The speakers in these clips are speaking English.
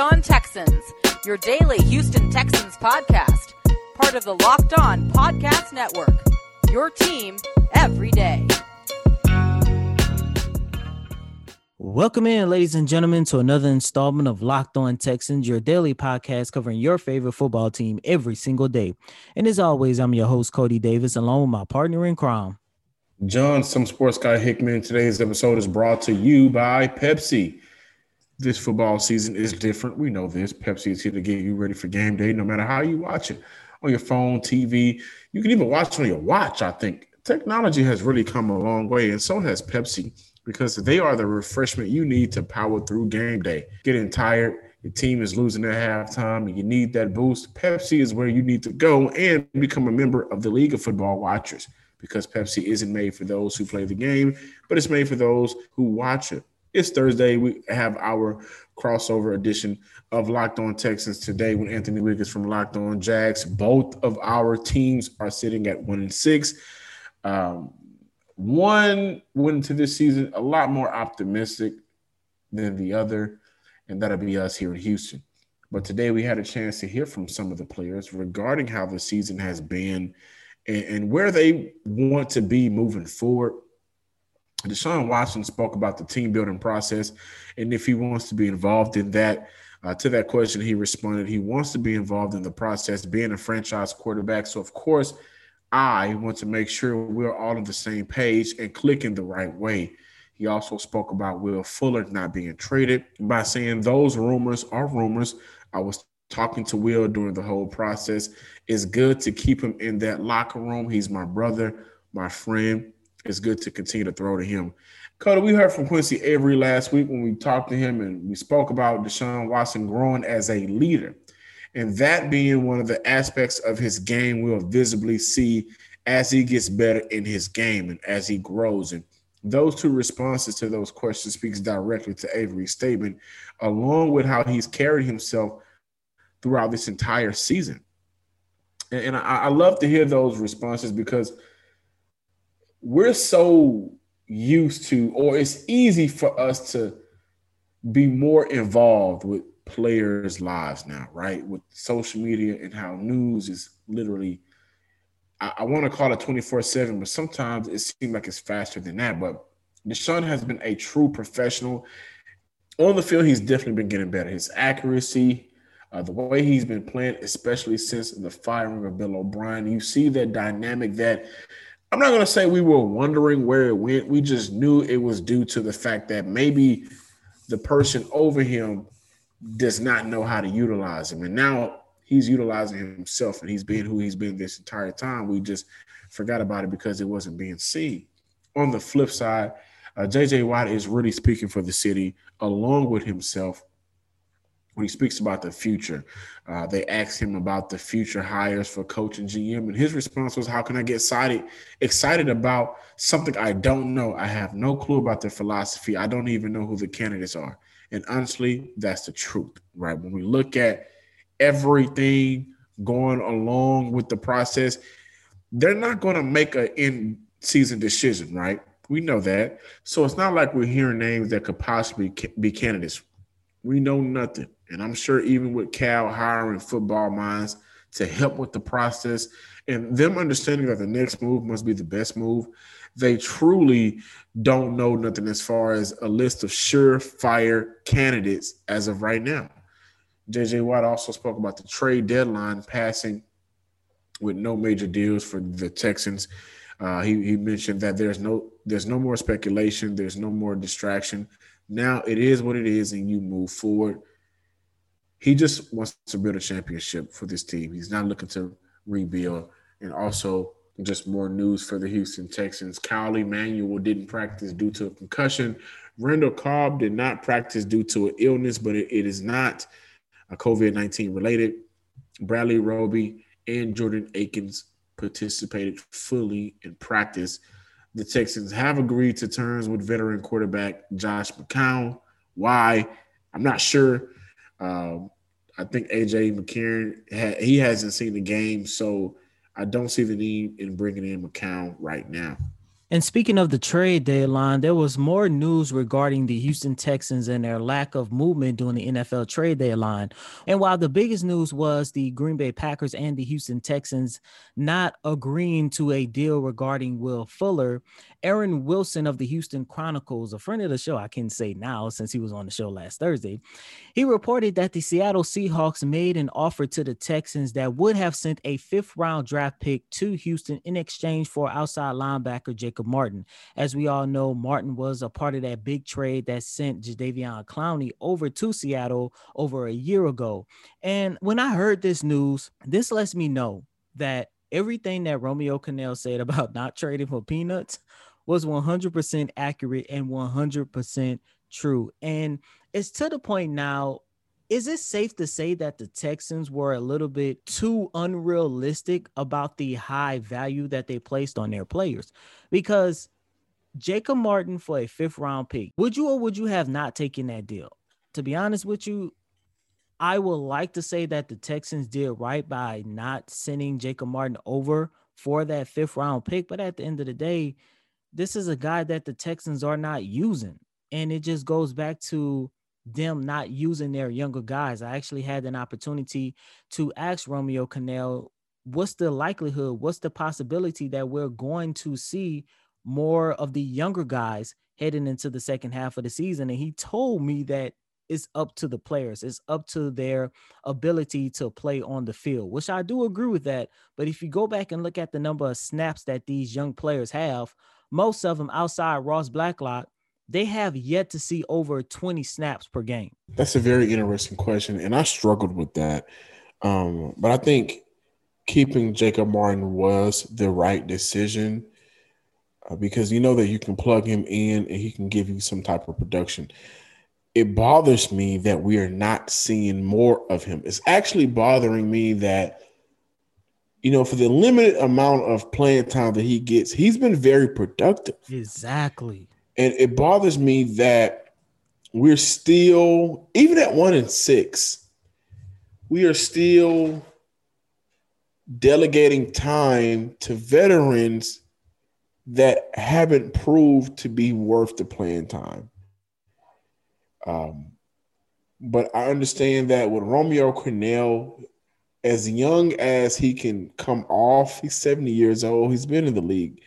On Texans, your daily Houston Texans podcast, part of the Locked On Podcast Network. Your team every day. Welcome in, ladies and gentlemen, to another installment of Locked On Texans, your daily podcast covering your favorite football team every single day. And as always, I'm your host, Cody Davis, along with my partner in crime, John, some sports guy Hickman. Today's episode is brought to you by Pepsi. This football season is different. We know this. Pepsi is here to get you ready for game day, no matter how you watch it on your phone, TV. You can even watch on your watch, I think. Technology has really come a long way, and so has Pepsi because they are the refreshment you need to power through game day. Getting tired, your team is losing at halftime, and you need that boost. Pepsi is where you need to go and become a member of the League of Football Watchers because Pepsi isn't made for those who play the game, but it's made for those who watch it. It's Thursday. We have our crossover edition of Locked On Texans today when Anthony Wiggins from Locked On Jags. Both of our teams are sitting at one and six. Um, one went into this season a lot more optimistic than the other, and that'll be us here in Houston. But today we had a chance to hear from some of the players regarding how the season has been and, and where they want to be moving forward. Deshaun Watson spoke about the team building process and if he wants to be involved in that. Uh, to that question, he responded, he wants to be involved in the process, being a franchise quarterback. So, of course, I want to make sure we're all on the same page and clicking the right way. He also spoke about Will Fuller not being traded by saying those rumors are rumors. I was talking to Will during the whole process. It's good to keep him in that locker room. He's my brother, my friend it's good to continue to throw to him. Cody, we heard from Quincy Avery last week when we talked to him and we spoke about Deshaun Watson growing as a leader. And that being one of the aspects of his game we'll visibly see as he gets better in his game and as he grows. And those two responses to those questions speaks directly to Avery's statement, along with how he's carried himself throughout this entire season. And, and I, I love to hear those responses because – we're so used to, or it's easy for us to be more involved with players' lives now, right? With social media and how news is literally, I, I want to call it 24 7, but sometimes it seems like it's faster than that. But Deshaun has been a true professional. On the field, he's definitely been getting better. His accuracy, uh, the way he's been playing, especially since the firing of Bill O'Brien, you see that dynamic that I'm not going to say we were wondering where it went. We just knew it was due to the fact that maybe the person over him does not know how to utilize him. And now he's utilizing himself and he's being who he's been this entire time. We just forgot about it because it wasn't being seen. On the flip side, uh, JJ Watt is really speaking for the city along with himself when he speaks about the future. Uh, they asked him about the future hires for coach and GM, and his response was, "How can I get excited excited about something I don't know? I have no clue about their philosophy. I don't even know who the candidates are." And honestly, that's the truth, right? When we look at everything going along with the process, they're not going to make an in season decision, right? We know that. So it's not like we're hearing names that could possibly be candidates. We know nothing. And I'm sure even with Cal hiring football minds to help with the process and them understanding that the next move must be the best move, they truly don't know nothing as far as a list of surefire candidates as of right now. JJ Watt also spoke about the trade deadline passing with no major deals for the Texans. Uh, he, he mentioned that there's no there's no more speculation, there's no more distraction. Now it is what it is, and you move forward he just wants to build a championship for this team. He's not looking to rebuild. And also, just more news for the Houston Texans. Kyle Emanuel didn't practice due to a concussion. Randall Cobb did not practice due to an illness, but it, it is not a COVID 19 related. Bradley Roby and Jordan Akins participated fully in practice. The Texans have agreed to terms with veteran quarterback Josh McCown. Why? I'm not sure. Um, I think AJ McCarron ha- he hasn't seen the game, so I don't see the need in bringing in McCown right now. And speaking of the trade deadline, there was more news regarding the Houston Texans and their lack of movement during the NFL trade deadline. And while the biggest news was the Green Bay Packers and the Houston Texans not agreeing to a deal regarding Will Fuller, Aaron Wilson of the Houston Chronicles, a friend of the show, I can say now since he was on the show last Thursday, he reported that the Seattle Seahawks made an offer to the Texans that would have sent a fifth round draft pick to Houston in exchange for outside linebacker Jacob Martin. As we all know, Martin was a part of that big trade that sent Jadeveon Clowney over to Seattle over a year ago. And when I heard this news, this lets me know that everything that Romeo Crennel said about not trading for peanuts was 100% accurate and 100% true. And it's to the point now. Is it safe to say that the Texans were a little bit too unrealistic about the high value that they placed on their players? Because Jacob Martin for a fifth round pick, would you or would you have not taken that deal? To be honest with you, I would like to say that the Texans did right by not sending Jacob Martin over for that fifth round pick. But at the end of the day, this is a guy that the Texans are not using. And it just goes back to them not using their younger guys. I actually had an opportunity to ask Romeo Crennel, what's the likelihood, what's the possibility that we're going to see more of the younger guys heading into the second half of the season? And he told me that it's up to the players, it's up to their ability to play on the field, which I do agree with that. But if you go back and look at the number of snaps that these young players have, most of them outside Ross Blacklock, they have yet to see over 20 snaps per game. That's a very interesting question. And I struggled with that. Um, but I think keeping Jacob Martin was the right decision uh, because you know that you can plug him in and he can give you some type of production. It bothers me that we are not seeing more of him. It's actually bothering me that you know, for the limited amount of playing time that he gets, he's been very productive. Exactly. And it bothers me that we're still, even at one and six, we are still delegating time to veterans that haven't proved to be worth the playing time. Um, but I understand that with Romeo Crennel, as young as he can come off, he's 70 years old. He's been in the league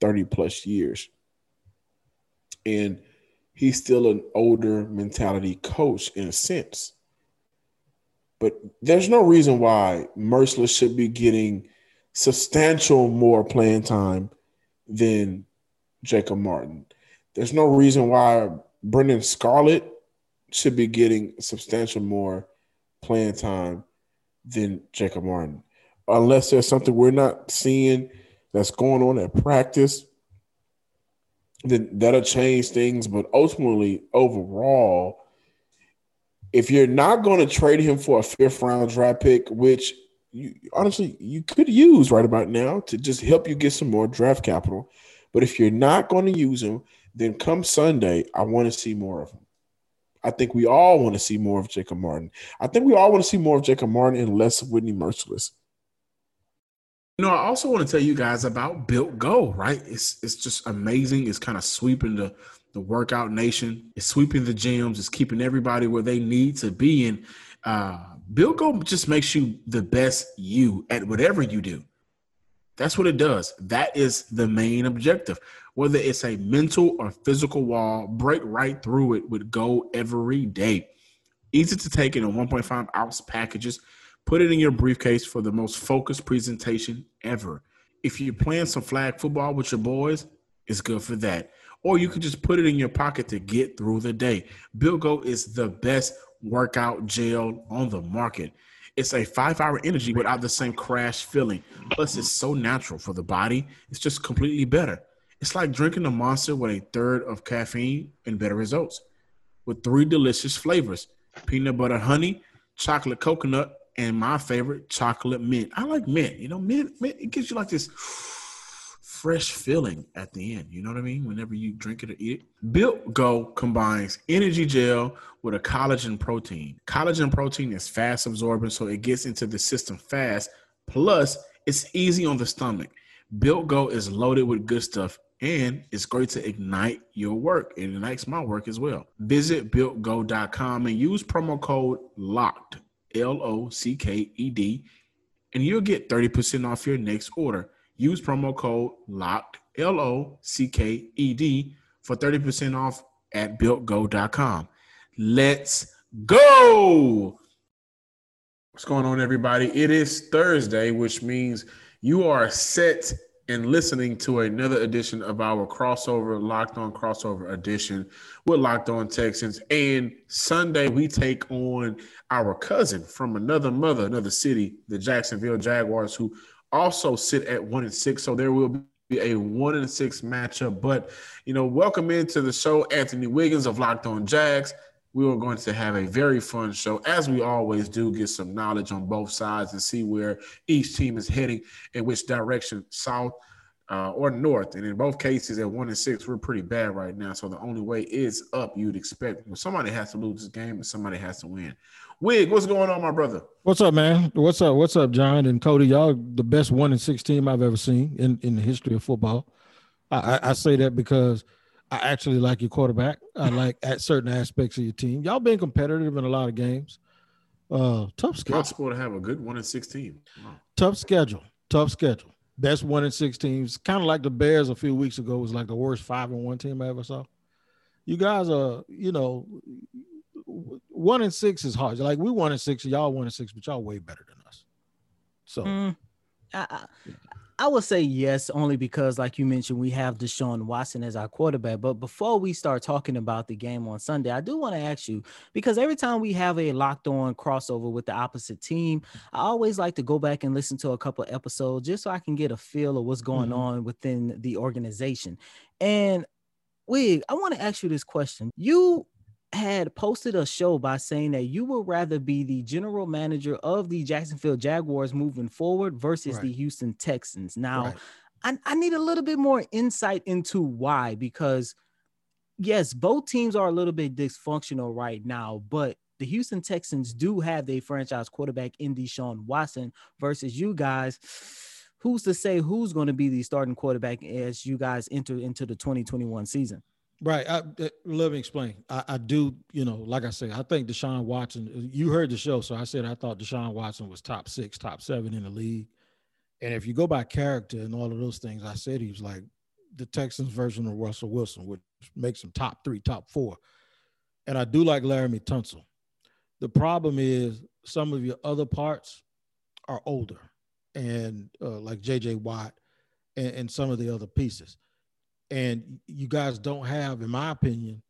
30 plus years. And he's still an older mentality coach in a sense. But there's no reason why Mercilus should be getting substantial more playing time than Jacob Martin. There's no reason why Brennan Scarlett should be getting substantial more playing time than Jacob Martin, unless there's something we're not seeing that's going on at practice. Then that'll change things, but ultimately, overall, if you're not going to trade him for a fifth round draft pick, which you honestly you could use right about now to just help you get some more draft capital, but if you're not going to use him, then come Sunday, I want to see more of him. I think we all want to see more of Jacob Martin. I think we all want to see more of Jacob Martin and less Whitney Mercilus. You know, I also want to tell you guys about Built Go, right? It's it's just amazing. It's kind of sweeping the the workout nation. It's sweeping the gyms. It's keeping everybody where they need to be. And uh, Built Go just makes you the best you at whatever you do. That's what it does. That is the main objective whether it's a mental or physical wall, break right through it with Go every day. Easy to take in a 1.5 ounce packages. Put it in your briefcase for the most focused presentation ever. If you're playing some flag football with your boys, it's good for that. Or you can just put it in your pocket to get through the day. Built Go is the best workout gel on the market. It's a five hour energy without the same crash feeling. Plus, it's so natural for the body. It's just completely better. It's like drinking a monster with a third of caffeine and better results. With three delicious flavors peanut butter honey, chocolate coconut, and my favorite, chocolate mint. I like mint. You know, mint, mint it gives you like this fresh feeling at the end. You know what I mean? Whenever you drink it or eat it. Built Go combines energy gel with a collagen protein. Collagen protein is fast absorbing, so it gets into the system fast. Plus, it's easy on the stomach. Built Go is loaded with good stuff and it's great to ignite your work. And it ignites my work as well. Visit builtgo.com and use promo code LOCKED, L O C K E D, and you'll get 30% off your next order. Use promo code LOCKED, L O C K E D, for 30% off at builtgo.com. Let's go. What's going on, everybody? It is Thursday, which means you are set and listening to another edition of our crossover Locked On Crossover edition with Locked On Texans. And Sunday, we take on our cousin from another mother, another city, the Jacksonville Jaguars, who also sit at one and six. So there will be a one and six matchup. But, you know, welcome into the show, Anthony Wiggins of Locked On Jags we are going to have a very fun show, as we always do, get some knowledge on both sides and see where each team is heading in which direction, south uh, or north. And in both cases, at one and six, we're pretty bad right now. So the only way is up, you'd expect. somebody has to lose this game and somebody has to win. Wig, what's going on, my brother? What's up, man? What's up? What's up, John and Cody? Y'all the best one and six team I've ever seen in, in the history of football. I, I, I say that because – I actually like your quarterback. I like at certain aspects of your team. Y'all been competitive in a lot of games. Uh, tough schedule. Possible to have a good one in six team. Wow. Tough schedule. Tough schedule. Best one in six teams. Kind of like the Bears a few weeks ago was like the worst five and one team I ever saw. You guys are, you know, one and six is hard. Like we one and six, y'all one and six, but y'all way better than us. So. Mm, I, I, would say yes, only because, like you mentioned, we have Deshaun Watson as our quarterback. But before we start talking about the game on Sunday, I do want to ask you because every time we have a locked on crossover with the opposite team, I always like to go back and listen to a couple episodes just so I can get a feel of what's going mm-hmm. on within the organization. And Wig, I want to ask you this question. You had posted a show by saying that you would rather be the general manager of the Jacksonville Jaguars moving forward versus right. the Houston Texans. Now, right. I, I need a little bit more insight into why, because yes, both teams are a little bit dysfunctional right now, but the Houston Texans do have their franchise quarterback in Deshaun Watson versus you guys. Who's to say who's going to be the starting quarterback as you guys enter into the 2021 season? Right. I, uh, let me explain. I, I, do, you know, like I said, I think Deshaun Watson, you heard the show. So I said I thought Deshaun Watson was top six, top seven in the league. And if you go by character and all of those things, I said he was like the Texans version of Russell Wilson, which makes him top three, top four. And I do like Laremy Tunsil. The problem is some of your other parts are older, and uh, like JJ Watt and, and some of the other pieces and you guys don't have, in my opinion,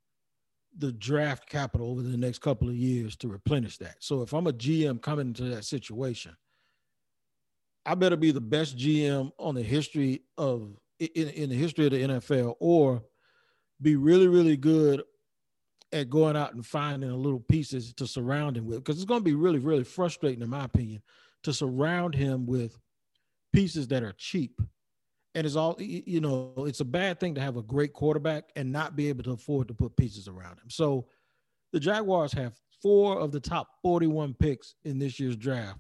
the draft capital over the next couple of years to replenish that. So if I'm a GM coming into that situation, I better be the best GM on the history of in, in the history of the NFL, or be really, really good at going out and finding a little pieces to surround him with. Because it's going to be really, really frustrating, in my opinion, to surround him with pieces that are cheap and it's all you know it's a bad thing to have a great quarterback and not be able to afford to put pieces around him. So the jaguars have four of the top 41 picks in this year's draft.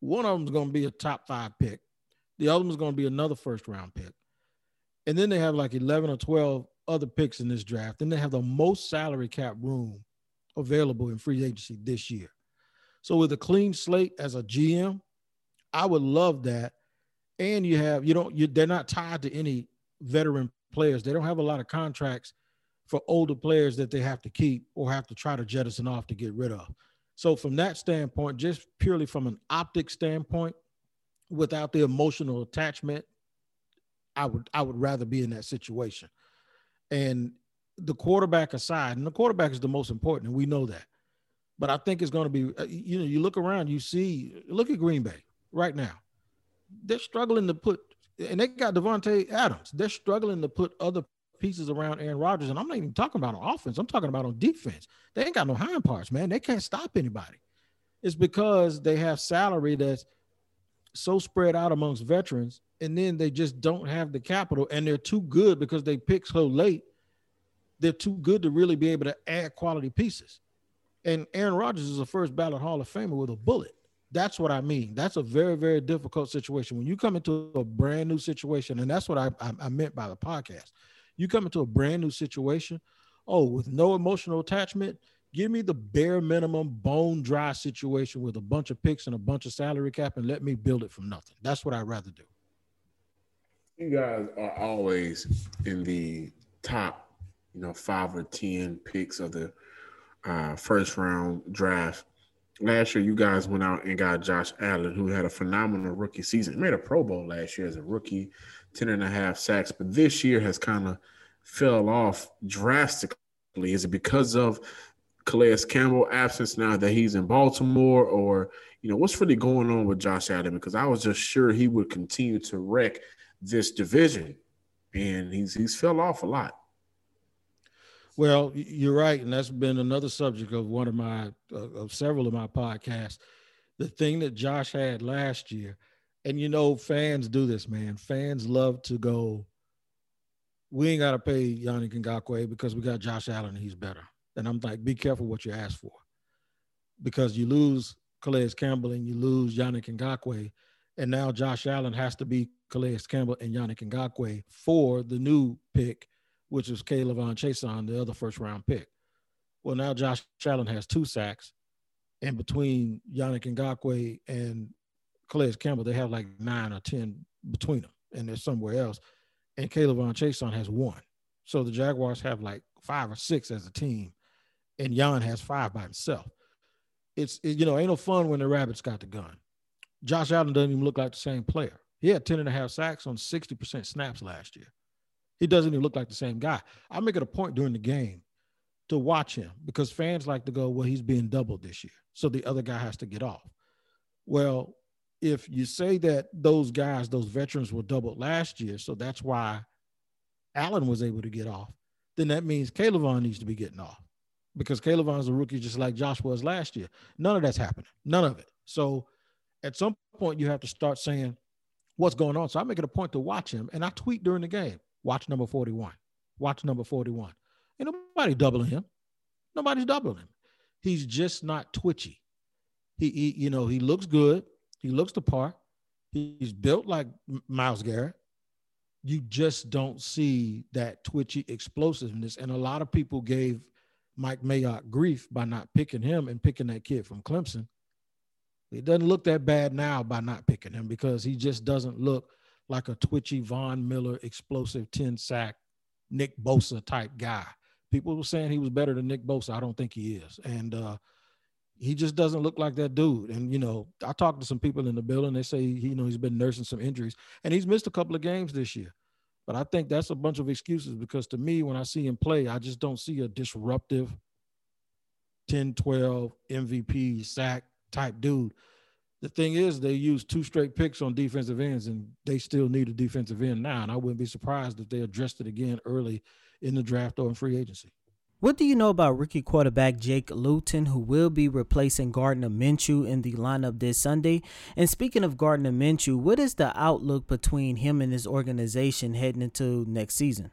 One of them is going to be a top five pick. The other one is going to be another first round pick. And then they have like 11 or 12 other picks in this draft. And they have the most salary cap room available in free agency this year. So with a clean slate as a gm i would love that and you have you don't you they're not tied to any veteran players. They don't have a lot of contracts for older players that they have to keep or have to try to jettison off to get rid of. So from that standpoint, just purely from an optic standpoint, without the emotional attachment, I would I would rather be in that situation. And the quarterback aside, and the quarterback is the most important, and we know that. But I think it's going to be, uh, you know, you look around, you see, look at Green Bay right now they're struggling to put, and they got Davante Adams. They're struggling to put other pieces around Aaron Rodgers, and I'm not even talking about on offense. I'm talking about on defense. They ain't got no hind parts, man. They can't stop anybody. It's because they have salary that's so spread out amongst veterans, and then they just don't have the capital, and they're too good because they pick so late. They're too good to really be able to add quality pieces. And Aaron Rodgers is a first ballot Hall of Famer with a bullet That's what I mean. That's a very, very difficult situation. When you come into a brand new situation, and that's what I, I, I meant by the podcast. You come into a brand new situation, oh, with no emotional attachment, give me the bare minimum bone dry situation with a bunch of picks and a bunch of salary cap and let me build it from nothing. That's what I'd rather do. You guys are always in the top, you know, five or ten picks of the uh, first round draft. Last year, you guys went out and got Josh Allen, who had a phenomenal rookie season. He made a Pro Bowl last year as a rookie, 10 and a half sacks, but this year has kind of fell off drastically. Is it because of Calais Campbell absence now that he's in Baltimore, or you know what's really going on with Josh Allen? Because I was just sure he would continue to wreck this division, and he's he's fell off a lot. Well, you're right, and that's been another subject of one of my uh, of several of my podcasts. The thing that Josh had last year, and you know, fans do this, man. Fans love to go. We ain't got to pay Yannick Ngakoue because we got Josh Allen and he's better. And I'm like, be careful what you ask for, because you lose Calais Campbell and you lose Yannick Ngakoue, and now Josh Allen has to be Calais Campbell and Yannick Ngakoue for the new pick which is K'Lavon Chaisson, the other first round pick. Well, now Josh Allen has two sacks, and between Yannick Ngakoue and Calais Campbell, they have like nine or ten between them, and they're somewhere else. And K'Lavon Chaisson has one. So the Jaguars have like five or six as a team, and Jan has five by himself. It's it, you know ain't no fun when the rabbits got the gun. Josh Allen doesn't even look like the same player. He had 10 and a half sacks on 60% snaps last year. He doesn't even look like the same guy. I make it a point during the game to watch him because fans like to go, well, he's being doubled this year. So the other guy has to get off. Well, if you say that those guys, those veterans were doubled last year, so that's why Allen was able to get off, then that means K'Lavon needs to be getting off because K'Lavon's a rookie just like Josh was last year. None of that's happening. None of it. So at some point you have to start saying what's going on. So I make it a point to watch him and I tweet during the game. Watch number 41. Watch number 41. Ain't nobody doubling him. Nobody's doubling him. He's just not twitchy. He, he you know, he looks good. He looks the part. He's built like Myles Garrett. You just don't see that twitchy explosiveness. And a lot of people gave Mike Mayock grief by not picking him and picking that kid from Clemson. It doesn't look that bad now by not picking him because he just doesn't look like a twitchy Von Miller, explosive 10 sack, Nick Bosa type guy. People were saying he was better than Nick Bosa. I don't think he is. And uh, he just doesn't look like that dude. And, you know, I talked to some people in the building. They say, you know, he's been nursing some injuries and he's missed a couple of games this year. But I think that's a bunch of excuses because to me, when I see him play, I just don't see a disruptive 10, 12 MVP sack type dude the thing is they used two straight picks on defensive ends and they still need a defensive end now and i wouldn't be surprised if they addressed it again early in the draft or in free agency what do you know about rookie quarterback Jake Luton, who will be replacing Gardner Minshew in the lineup this Sunday? And speaking of Gardner Minshew, what is the outlook between him and his organization heading into next season?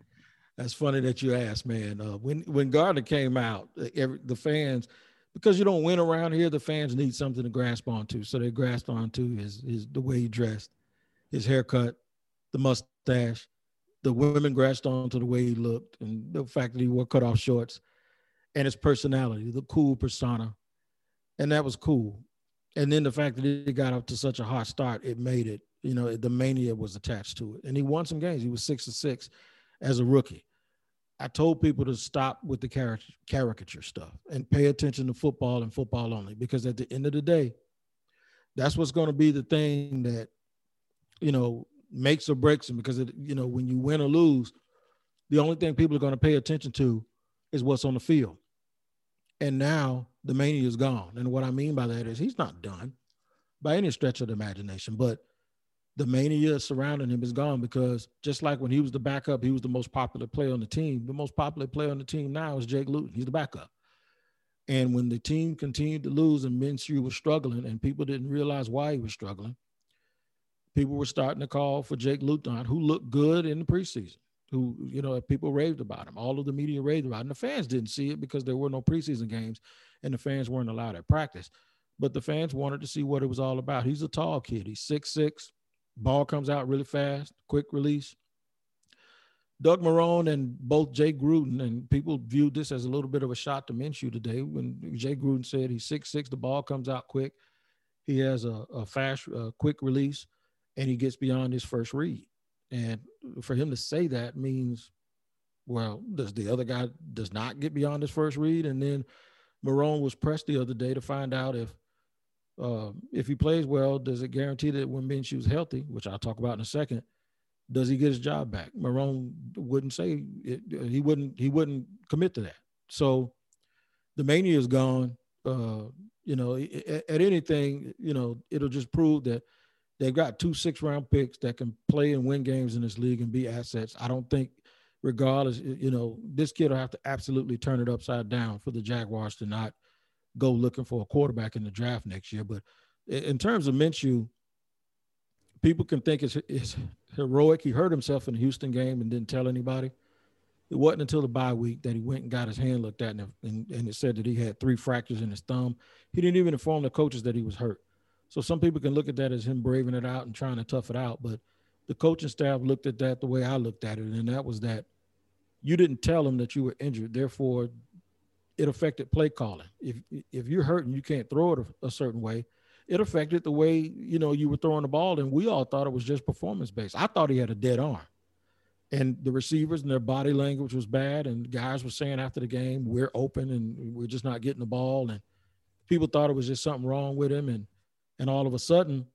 That's funny that you asked, man. Uh, when when Gardner came out, every, the fans because you don't win around here, the fans need something to grasp onto. So they grasped onto his his the way he dressed, his haircut, the mustache. The women grasped onto the way he looked and the fact that he wore cut off shorts and his personality, the cool persona. And that was cool. And then the fact that he got up to such a hot start, it made it, you know, the mania was attached to it. And he won some games. He was six to six as a rookie. I told people to stop with the caricature stuff and pay attention to football and football only because at the end of the day, that's what's going to be the thing that you know makes or breaks them because it, you know when you win or lose, the only thing people are going to pay attention to is what's on the field. And now the mania is gone. And what I mean by that is he's not done by any stretch of the imagination, but the mania surrounding him is gone because just like when he was the backup, he was the most popular player on the team. The most popular player on the team now is Jake Luton. He's the backup. And when the team continued to lose and Minshew was struggling and people didn't realize why he was struggling, people were starting to call for Jake Luton, who looked good in the preseason, who, you know, people raved about him. All of the media raved about him. The fans didn't see it because there were no preseason games and the fans weren't allowed at practice. but the fans wanted to see what it was all about. He's a tall kid. He's six six. Ball comes out really fast, quick release. Doug Marrone and both Jay Gruden, and people viewed this as a little bit of a shot to Minshew today when Jay Gruden said he's six six. The ball comes out quick. He has a, a fast, uh, quick release, and he gets beyond his first read. And for him to say that means, well, does the other guy does not get beyond his first read? And then Marrone was pressed the other day to find out if uh, if he plays well, does it guarantee that when Minshew's healthy, which I'll talk about in a second, does he get his job back? Marrone wouldn't say it, he wouldn't he wouldn't commit to that. So the mania is gone. Uh, you know, at, at, anything, you know, it'll just prove that they've got two six round picks that can play and win games in this league and be assets. I don't think, regardless, you know, this kid will have to absolutely turn it upside down for the Jaguars to not go looking for a quarterback in the draft next year. But in terms of Minshew, people can think it's, it's heroic. He hurt himself in the Houston game and didn't tell anybody. It wasn't until the bye week that he went and got his hand looked at, and, and, and it said that he had three fractures in his thumb. He didn't even inform the coaches that he was hurt. So some people can look at that as him braving it out and trying to tough it out. But the coaching staff looked at that the way I looked at it, and that was that you didn't tell him that you were injured. Therefore, it affected play calling. If if you're hurt and you can't throw it a, a certain way, it affected the way you know you were throwing the ball. And we all thought it was just performance based. I thought he had a dead arm and the receivers and their body language was bad. And guys were saying after the game, we're open and we're just not getting the ball. And people thought it was just something wrong with him. And and all of a sudden,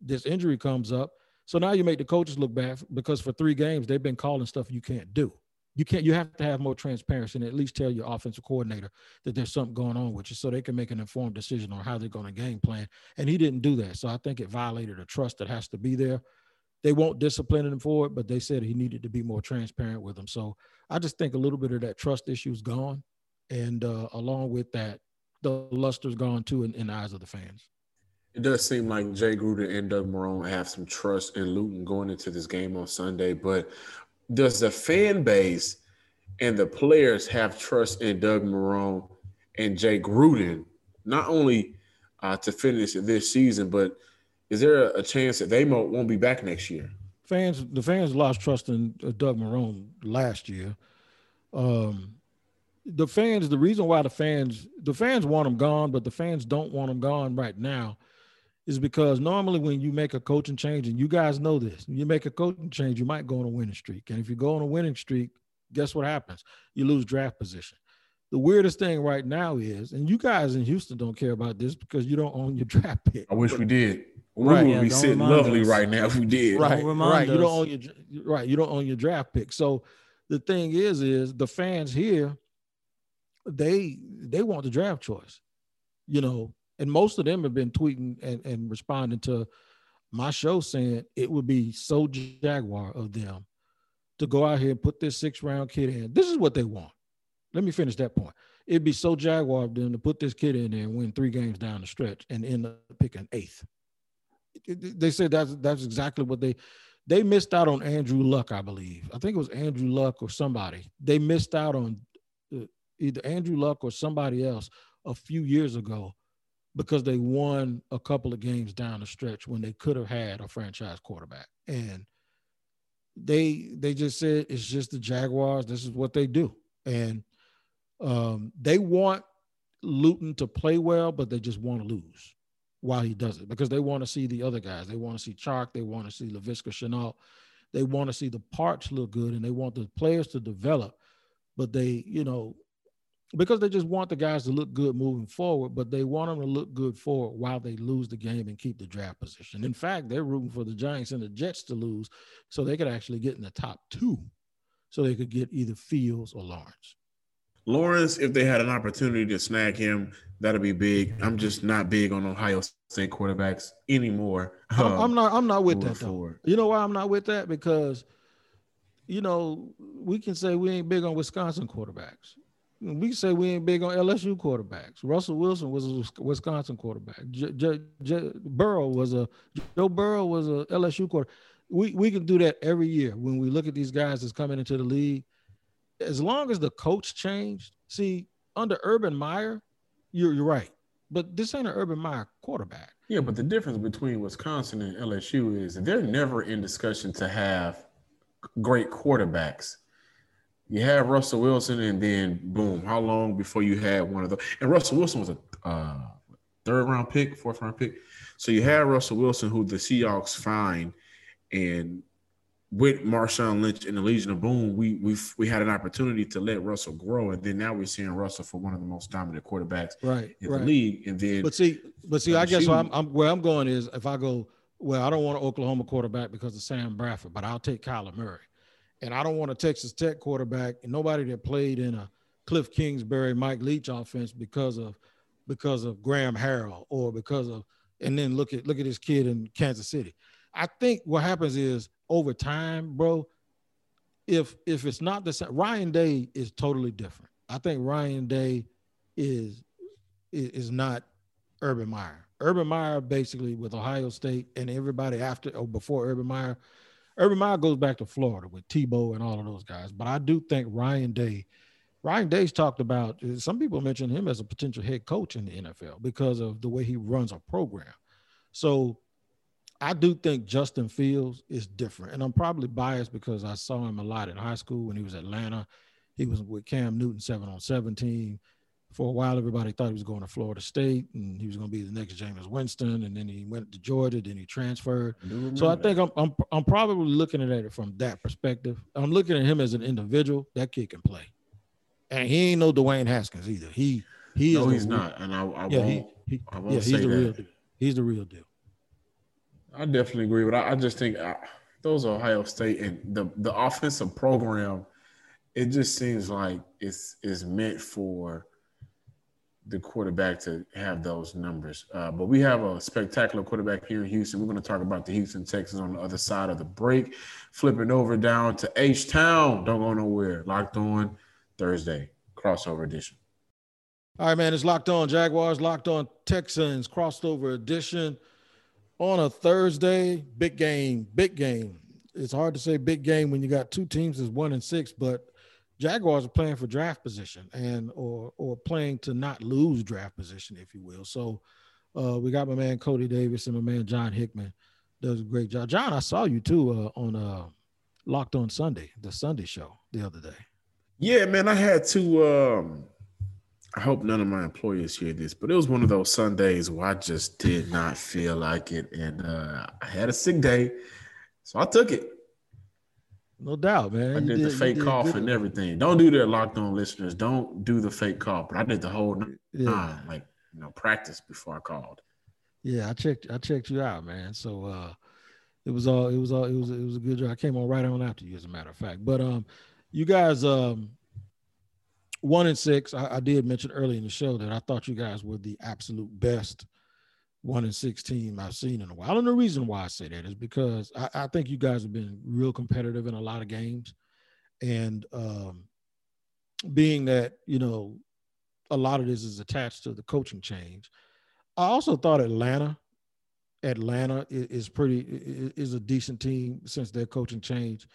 this injury comes up. So now you make the coaches look bad because for three games they've been calling stuff you can't do. You can't. You have to have more transparency and at least tell your offensive coordinator that there's something going on with you, so they can make an informed decision on how they're going to game plan. And he didn't do that, so I think it violated a trust that has to be there they won't discipline him for it, but they said he needed to be more transparent with them. So I just think a little bit of that trust issue is gone. And uh, along with that, the luster's gone too in, in the eyes of the fans. It does seem like Jay Gruden and Doug Marrone have some trust in Luton going into this game on Sunday, but does the fan base and the players have trust in Doug Marrone and Jay Gruden, not only uh, to finish this season, but – is there a chance that they won't be back next year? Fans, the fans lost trust in uh, Doug Marrone last year. Um, the fans, the reason why the fans, the fans want him gone, but the fans don't want him gone right now, is because normally when you make a coaching change, and you guys know this, you make a coaching change, you might go on a winning streak, and if you go on a winning streak, guess what happens? You lose draft position. The weirdest thing right now is, and you guys in Houston don't care about this because you don't own your draft pick. I wish we did. We right, would yeah, be sitting lovely us. right now if we did. Right, right. Us. You don't own your right. You don't own your draft pick. So the thing is, is the fans here, they they want the draft choice, you know, and most of them have been tweeting and, and responding to my show saying it would be so jaguar of them to go out here and put this six round kid in. This is what they want. Let me finish that point. It'd be so jaguar of them to put this kid in there and win three games down the stretch and end up picking eighth they said that's that's exactly what they they missed out on Andrew Luck, I believe. I think it was Andrew Luck or somebody. They missed out on uh, either Andrew Luck or somebody else a few years ago because they won a couple of games down the stretch when they could have had a franchise quarterback. And they they just said it's just the Jaguars. This is what they do, and um, they want Luton to play well, but they just want to lose while he does it because they want to see the other guys. They want to see Chark. They want to see Laviska Shenault. They want to see the parts look good and they want the players to develop. But they, you know, because they just want the guys to look good moving forward, but they want them to look good forward while they lose the game and keep the draft position. In fact, they're rooting for the Giants and the Jets to lose so they could actually get in the top two so they could get either Fields or Lawrence. Lawrence, if they had an opportunity to snag him, that'd be big. I'm just not big on Ohio State quarterbacks anymore. Um, I'm, not. I'm not with that. Though. You know why I'm not with that? Because, you know, we can say we ain't big on Wisconsin quarterbacks. We say we ain't big on LSU quarterbacks. Russell Wilson was a Wisconsin quarterback. J- J- J- Burrow was a Joe Burrow was a LSU quarterback. We we can do that every year when we look at these guys that's coming into the league as long as the coach changed, see, under Urban Meyer, you're, you're right. but this ain't an Urban Meyer quarterback. Yeah, but the difference between Wisconsin and LSU is they're never in discussion to have great quarterbacks. You have Russell Wilson, and then boom, how long before you had one of those? And Russell Wilson was a uh, third round pick, fourth round pick. So you had Russell Wilson, who the Seahawks find, and with Marshawn Lynch and the Legion of Boom, we we we had an opportunity to let Russell grow, and then now we're seeing Russell for one of the most dominant quarterbacks right, in right. the league. And then, but see, but see, I guess I'm, I'm, where I'm going is if I go, well, I don't want an Oklahoma quarterback because of Sam Bradford, but I'll take Kyler Murray, and I don't want a Texas Tech quarterback and nobody that played in a Cliff Kingsbury, Mike Leach offense because of because of Graham Harrell or because of, and then look at look at this kid in Kansas City. I think what happens is over time, bro, if if it's not the same, Ryan Day is totally different. I think Ryan Day is is not Urban Meyer. Urban Meyer basically with Ohio State and everybody after or before Urban Meyer. Urban Meyer goes back to Florida with Tebow and all of those guys. But I do think Ryan Day, Ryan Day's talked about. Some people mention him as a potential head coach in the NFL because of the way he runs a program. So I do think Justin Fields is different, and I'm probably biased because I saw him a lot in high school when he was at Atlanta. He was with Cam Newton seven on seventeen. For a while, everybody thought he was going to Florida State and he was going to be the next Jameis Winston. And then he went to Georgia, then he transferred. I so I think I'm, I'm I'm probably looking at it from that perspective. I'm looking at him as an individual. That kid can play, and he ain't no Dwayne Haskins either. He he no, is he's not, and I, I yeah, won't. He, he, I won't yeah, he's the that. real deal. He's the real deal. I definitely agree, but I, I just think uh, those Ohio State and the the offensive program, it just seems like it's is meant for the quarterback to have those numbers. Uh, but we have a spectacular quarterback here in Houston. We're going to talk about the Houston Texans on the other side of the break. Flipping over down to H Town. Don't go nowhere. Locked on Thursday crossover edition. All right, man. It's locked on Jaguars, locked on Texans, crossover edition on a Thursday. Big game, big game. It's hard to say big game when you got two teams as one and six, but Jaguars are playing for draft position and or or playing to not lose draft position, if you will. So uh, we got my man Cody Davis and my man John Hickman does a great job. John, I saw you too uh, on uh, Locked On Sunday, the Sunday show the other day. Yeah, man, I had to. Um, I hope none of my employers hear this, but it was one of those Sundays where I just did not feel like it, and uh, I had a sick day, so I took it. No doubt, man. I You did, the fake did cough good. and everything. Don't do that, locked on listeners. Don't do the fake cough, but I did the whole nine, Yeah. like you know, practice before I called. Yeah, I checked. I checked you out, man. So uh, it was all. It was all. It was. It was a good job. I came on right on after you, as a matter of fact. But um, you guys um, one and six. I, I did mention early in the show that I thought you guys were the absolute best one and six team I've seen in a while. And the reason why I say that is because I, I think you guys have been real competitive in a lot of games, and um, being that you know a lot of this is attached to the coaching change. I also thought Atlanta, Atlanta is pretty is a decent team since their coaching change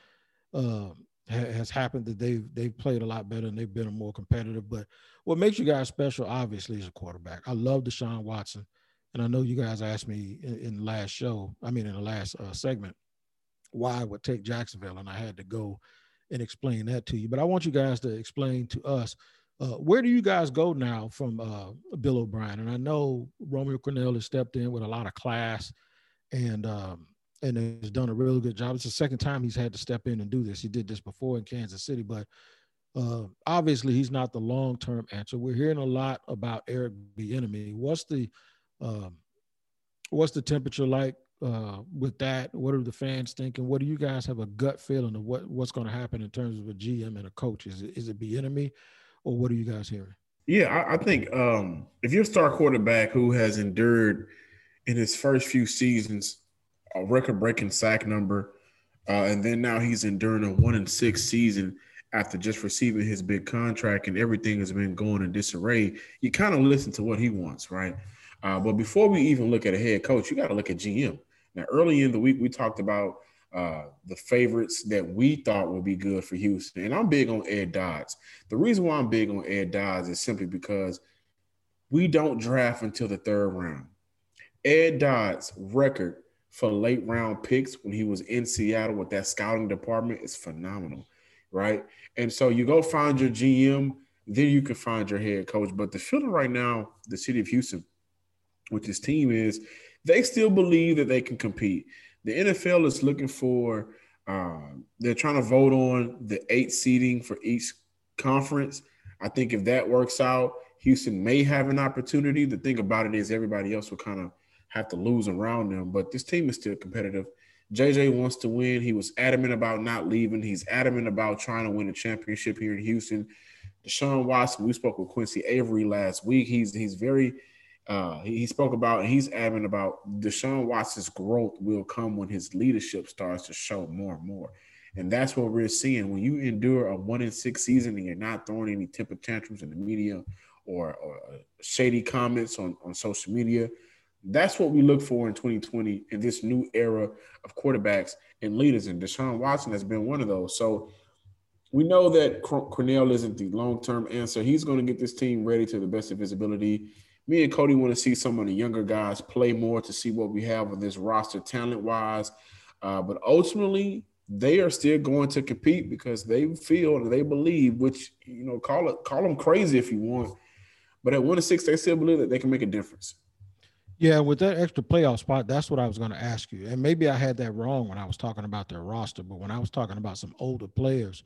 um, has happened. That they've they've played a lot better and they've been more competitive. But what makes you guys special, obviously, is a quarterback. I love Deshaun Watson, and I know you guys asked me in, in the last show. I mean, in the last uh, segment, why I would take Jacksonville, and I had to go and explain that to you. But I want you guys to explain to us uh, where do you guys go now from uh, Bill O'Brien? And I know Romeo Crennel has stepped in with a lot of class and um, and has done a really good job. It's the second time he's had to step in and do this. He did this before in Kansas City, but uh, obviously he's not the long term answer. We're hearing a lot about Eric Bieniemy. What's the um, what's the temperature like uh, with that? What are the fans thinking? What do you guys have a gut feeling of what what's going to happen in terms of a GM and a coach? Is it is it enemy, or what are you guys hearing? Yeah, I, I think um, if you're a star quarterback who has endured in his first few seasons a record-breaking sack number, uh, and then now he's enduring a one and six season after just receiving his big contract and everything has been going in disarray, you kind of listen to what he wants, right? Uh, but before we even look at a head coach, you got to look at GM. Now, early in the week, we talked about uh, the favorites that we thought would be good for Houston. And I'm big on Ed Dodds. The reason why I'm big on Ed Dodds is simply because we don't draft until the third round. Ed Dodd's record for late round picks when he was in Seattle with that scouting department is phenomenal, right? And so you go find your GM, then you can find your head coach. But the feeling right now, the city of Houston, with this team is they still believe that they can compete. The NFL is looking for, uh, they're trying to vote on the eight seating for each conference. I think if that works out, Houston may have an opportunity. The thing about it is everybody else will kind of have to lose around them, but this team is still competitive. JJ wants to win. He was adamant about not leaving. He's adamant about trying to win a championship here in Houston. Deshaun Watson, we spoke with Quincy Avery last week. He's he's very uh, he, spoke about he's adamant about Deshaun Watson's growth will come when his leadership starts to show more and more. And that's what we're seeing. When you endure a one in six season and you're not throwing any temper tantrums in the media or, or uh, shady comments on, on social media, that's what we look for in 2020 in this new era of quarterbacks and leaders. And Deshaun Watson has been one of those. So we know that Crennel isn't the long term answer. He's going to get this team ready to the best of his ability. Me and Coty want to see some of the younger guys play more to see what we have on this roster talent wise. Uh, but ultimately, they are still going to compete because they feel and they believe, which you know, call it call them crazy if you want. But at one to six, they still believe that they can make a difference. Yeah, with that extra playoff spot, that's what I was going to ask you. And maybe I had that wrong when I was talking about their roster, but when I was talking about some older players,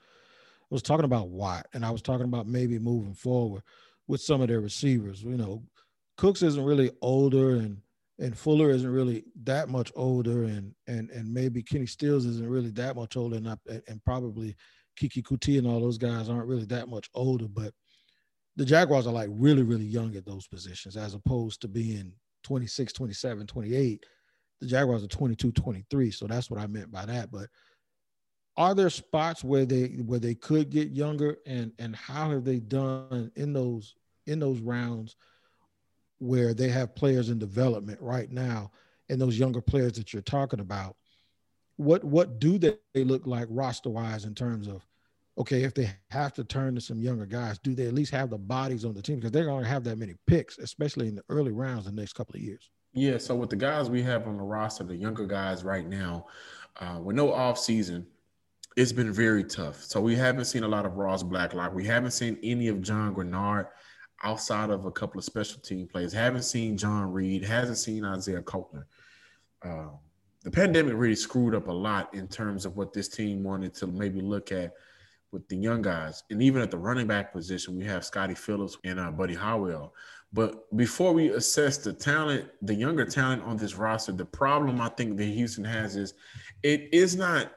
I was talking about Watt, and I was talking about maybe moving forward with some of their receivers. You know, Cooks isn't really older, and and Fuller isn't really that much older, and and and maybe Kenny Stills isn't really that much older, and, and probably Keke Coutee and all those guys aren't really that much older, but the Jaguars are like really, really young at those positions as opposed to being 26, 27, 28. The Jaguars are 22, 23. So that's what I meant by that. But are there spots where they where they could get younger and and how have they done in those in those rounds where they have players in development right now and those younger players that you're talking about what what do they look like roster wise in terms of okay if they have to turn to some younger guys do they at least have the bodies on the team? Because they're going to have that many picks especially in the early rounds the next couple of years. Yeah so with the guys we have on the roster the younger guys right now uh, with no off season it's been very tough. So we haven't seen a lot of ross blacklock. We haven't seen any of john greenard outside of a couple of special team plays haven't seen john Reid, hasn't seen isaiah coulter uh, the pandemic really screwed up a lot in terms of what this team wanted to maybe look at with the young guys. And even at the running back position, we have Scottie Phillips and uh, Buddy Howell. But before we assess the talent, the younger talent on this roster, the problem I think that Houston has is it is not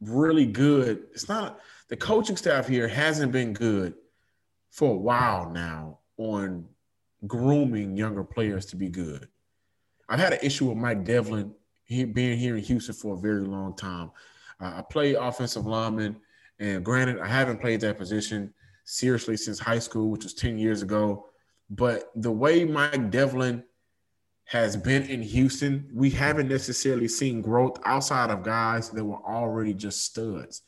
really good. It's not the coaching staff here hasn't been good for a while now on grooming younger players to be good. I've had an issue with Mike Devlin he, being here in Houston for a very long time. Uh, I play offensive lineman and granted, I haven't played that position seriously since high school, which was 10 years ago. But the way Mike Devlin has been in Houston, we haven't necessarily seen growth outside of guys that were already just studs.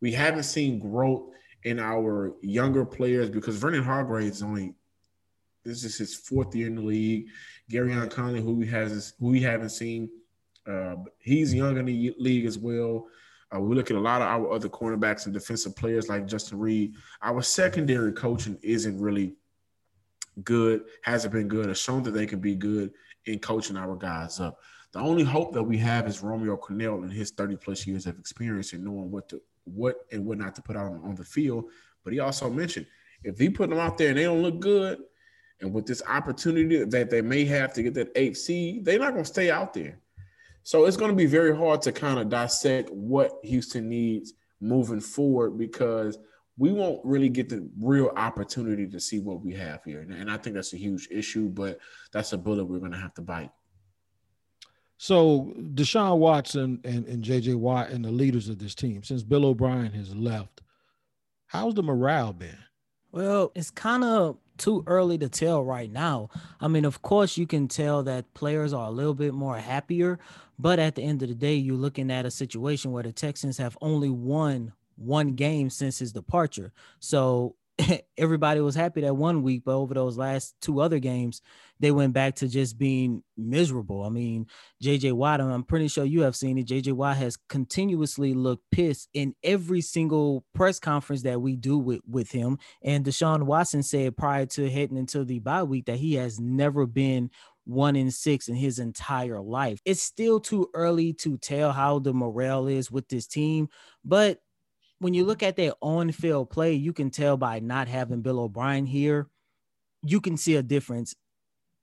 We haven't seen growth in our younger players because Vernon Hargreaves is only this is his fourth year in the league. Gareon Conley, who we has who we haven't seen, uh, he's young in the league as well. Uh, we look at a lot of our other cornerbacks and defensive players like Justin Reid. Our secondary coaching isn't really good, hasn't been good, has shown that they can be good in coaching our guys up. The only hope that we have is Romeo Crennel and his 30 plus years of experience and knowing what to what and what not to put out on, on the field. But he also mentioned if he put them out there and they don't look good, and with this opportunity that they may have to get that eighth seed, they're not going to stay out there. So it's going to be very hard to kind of dissect what Houston needs moving forward because we won't really get the real opportunity to see what we have here. And I think that's a huge issue, but that's a bullet we're going to have to bite. So Deshaun Watson and, and JJ Watt and the leaders of this team, since Bill O'Brien has left, how's the morale been? Well, it's kind of too early to tell right now. I mean, of course, you can tell that players are a little bit more happier, but at the end of the day, you're looking at a situation where the Texans have only won one game since his departure. So everybody was happy that one week, but over those last two other games, they went back to just being miserable. I mean, JJ Watt, I'm pretty sure you have seen it. JJ Watt has continuously looked pissed in every single press conference that we do with, with him. And Deshaun Watson said prior to heading into the bye week that he has never been one in six in his entire life. It's still too early to tell how the morale is with this team, but when you look at their on field play, you can tell by not having Bill O'Brien here, you can see a difference,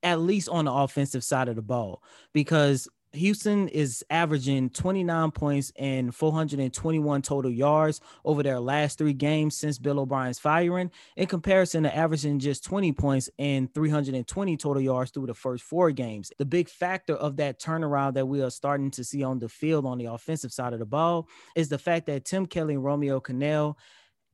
at least on the offensive side of the ball, because Houston is averaging 29 points and 421 total yards over their last three games since Bill O'Brien's firing, in comparison to averaging just 20 points and 320 total yards through the first four games. The big factor of that turnaround that we are starting to see on the field on the offensive side of the ball is the fact that Tim Kelly and Romeo Crennel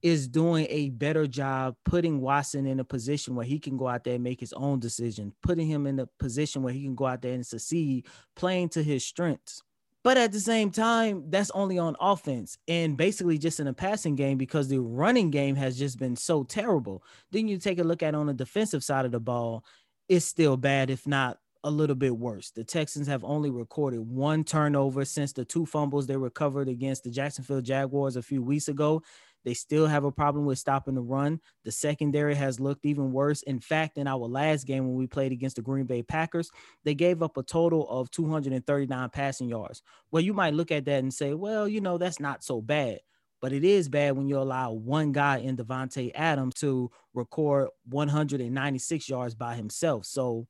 is doing a better job putting Watson in a position where he can go out there and make his own decision, putting him in a position where he can go out there and succeed, playing to his strengths. But at the same time, that's only on offense and basically just in a passing game because the running game has just been so terrible. Then you take a look at on the defensive side of the ball, it's still bad, if not a little bit worse. The Texans have only recorded one turnover since the two fumbles they recovered against the Jacksonville Jaguars a few weeks ago. They still have a problem with stopping the run. The secondary has looked even worse. In fact, in our last game when we played against the Green Bay Packers, they gave up a total of 239 passing yards. Well, you might look at that and say, well, you know, that's not so bad. But it is bad when you allow one guy in Davante Adams to record 196 yards by himself. So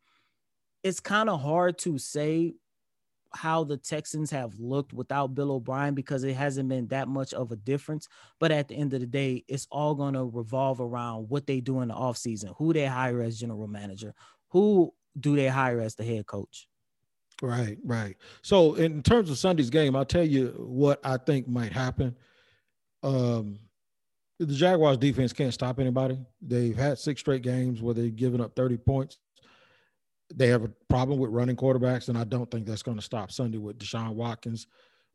it's kind of hard to say how the Texans have looked without Bill O'Brien because it hasn't been that much of a difference. But at the end of the day, it's all going to revolve around what they do in the offseason, who they hire as general manager, who do they hire as the head coach. Right, right. So in terms of Sunday's game, I'll tell you what I think might happen. Um, the Jaguars defense can't stop anybody. They've had six straight games where they've given up 30 points they have a problem with running quarterbacks, and I don't think that's going to stop Sunday with Deshaun Watkins,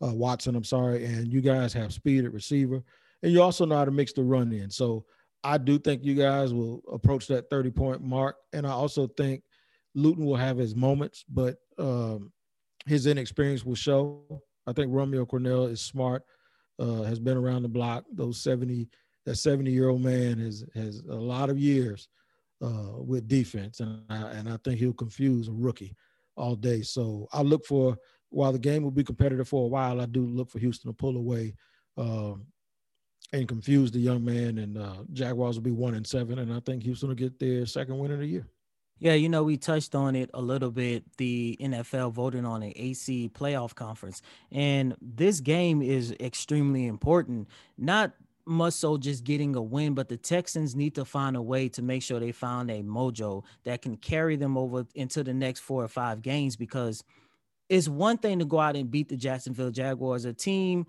uh, Watson. I'm sorry, and you guys have speed at receiver, and you also know how to mix the run in. So I do think you guys will approach that 30 point mark, and I also think Luton will have his moments, but um, his inexperience will show. I think Romeo Crennel is smart, uh, has been around the block. Those 70, that 70 year old man has has a lot of years uh, with defense, and I, and I think he'll confuse a rookie all day. So I look for while the game will be competitive for a while, I do look for Houston to pull away um, and confuse the young man. And uh, Jaguars will be one and seven, and I think Houston will get their second win of the year. Yeah, you know, we touched on it a little bit. The NFL voting on an AC playoff conference. And this game is extremely important, not much so just getting a win, but the Texans need to find a way to make sure they found a mojo that can carry them over into the next four or five games because it's one thing to go out and beat the Jacksonville Jaguars, a team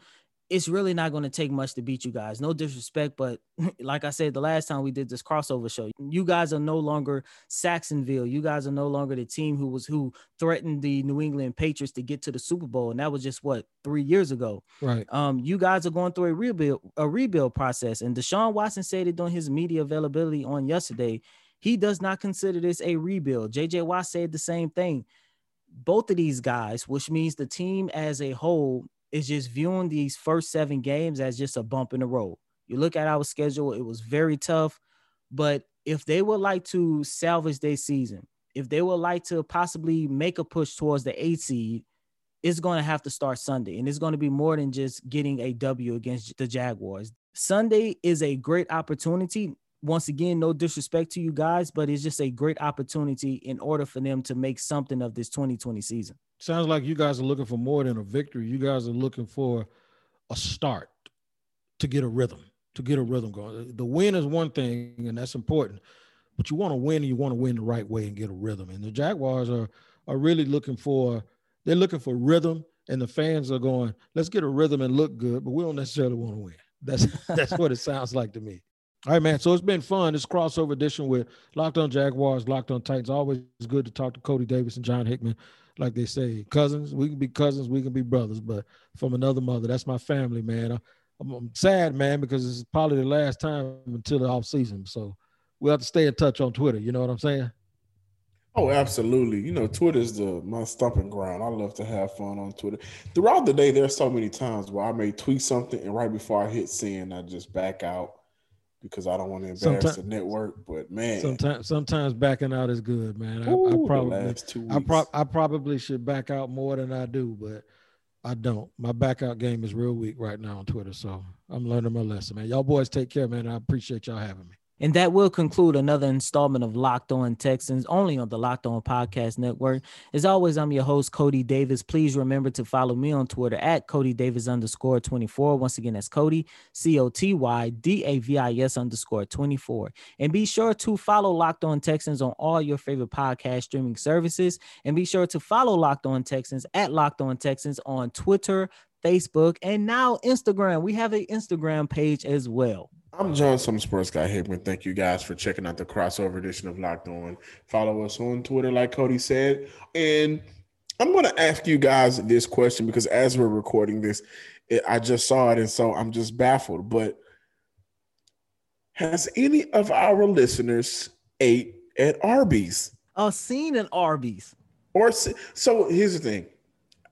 it's really not going to take much to beat you guys. No disrespect, but like I said the last time we did this crossover show, you guys are no longer Sacksonville. You guys are no longer the team who was who threatened the New England Patriots to get to the Super Bowl, and that was just what three years ago. Right. Um, you guys are going through a rebuild a rebuild process, and Deshaun Watson said it during his media availability on yesterday. He does not consider this a rebuild. JJ Watt said the same thing. Both of these guys, which means the team as a whole, is just viewing these first seven games as just a bump in the road. You look at our schedule, it was very tough. But if they would like to salvage their season, if they would like to possibly make a push towards the eight seed, it's going to have to start Sunday. And it's going to be more than just getting a W against the Jaguars. Sunday is a great opportunity. Once again, no disrespect to you guys, but it's just a great opportunity in order for them to make something of this 2020 season sounds like you guys are looking for more than a victory. You guys are looking for a start to get a rhythm, to get a rhythm going. The win is one thing, and that's important, but you want to win and you want to win the right way and get a rhythm. And the Jaguars are are really looking for they're looking for rhythm, and the fans are going, let's get a rhythm and look good, but we don't necessarily want to win. That's that's what it sounds like to me. All right, man. So it's been fun. This crossover edition with Locked On Jaguars, Locked On Titans. Always good to talk to Coty Davis and John Hickman like they say, cousins. We can be cousins, we can be brothers, but from another mother. That's my family, man. I'm, I'm sad, man, because it's probably the last time until the off season. So we'll have to stay in touch on Twitter. You know what I'm saying? Oh, absolutely. You know, Twitter's the my stomping ground. I love to have fun on Twitter. Throughout the day, there's so many times where I may tweet something and right before I hit send, I just back out because I don't want to embarrass sometimes, the network. But man, sometimes sometimes backing out is good, man. I, Ooh, I probably I, pro- I probably should back out more than I do, but I don't. My back out game is real weak right now on Twitter, so I'm learning my lesson, man. Y'all boys take care, man. I appreciate y'all having me. And that will conclude another installment of Locked On Texans, only on the Locked On Podcast Network. As always, I'm your host, Coty Davis. Please remember to follow me on Twitter at Coty Davis underscore 24. Once again, that's Coty, C O T Y D A V I S underscore 24. And be sure to follow Locked On Texans on all your favorite podcast streaming services. And be sure to follow Locked On Texans at Locked On Texans on Twitter, Facebook, and now Instagram. We have an Instagram page as well. I'm John, some sports guy Hickman. Thank you guys for checking out the crossover edition of Locked On. Follow us on Twitter, like Coty said. And I'm going to ask you guys this question because as we're recording this, it, I just saw it. And so I'm just baffled. But has any of our listeners ate at Arby's? Oh, seen at Arby's. Or so here's the thing.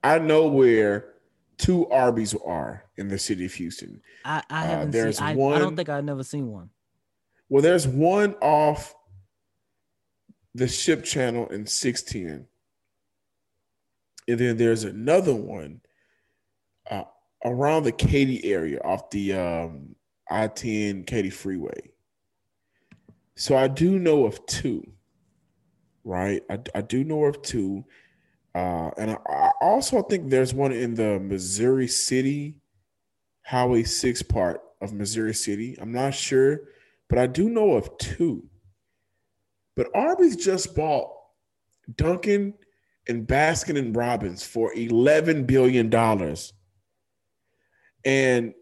I know where two Arby's are in the city of Houston. I, I uh, haven't uh, there's seen, I, one, I don't think I've never seen one. Well, there's one off the ship channel in 610. And then there's another one uh, around the Katy area off the um, I 10 Katy freeway. So I do know of two, right? I, I do know of two. Uh, and I, I also think there's one in the Missouri City Highway 6 part of Missouri City. I'm not sure, but I do know of two. But Arby's just bought Dunkin' and Baskin and Robbins for $11 billion. And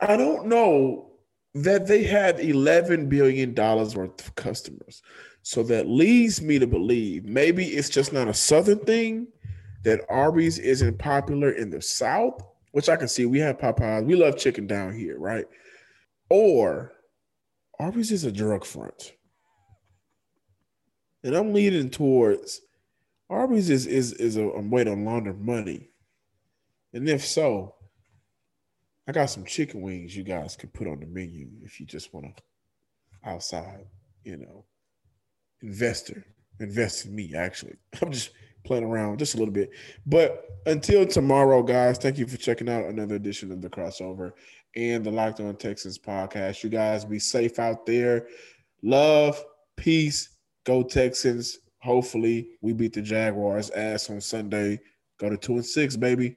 I don't know that they have $11 billion worth of customers. So that leads me to believe maybe it's just not a Southern thing that Arby's isn't popular in the South, which I can see. We have Popeyes. We love chicken down here, right? Or Arby's is a drug front. And I'm leaning towards Arby's is is is a, a way to launder money. And if so, I got some chicken wings you guys can put on the menu if you just want to outside, you know investor. Invest in me, actually. I'm just playing around just a little bit. But until tomorrow, guys, thank you for checking out another edition of the crossover and the Locked On Texans podcast. You guys be safe out there. Love, peace, go Texans. Hopefully, we beat the Jaguars ass on Sunday. Go to two and six, baby.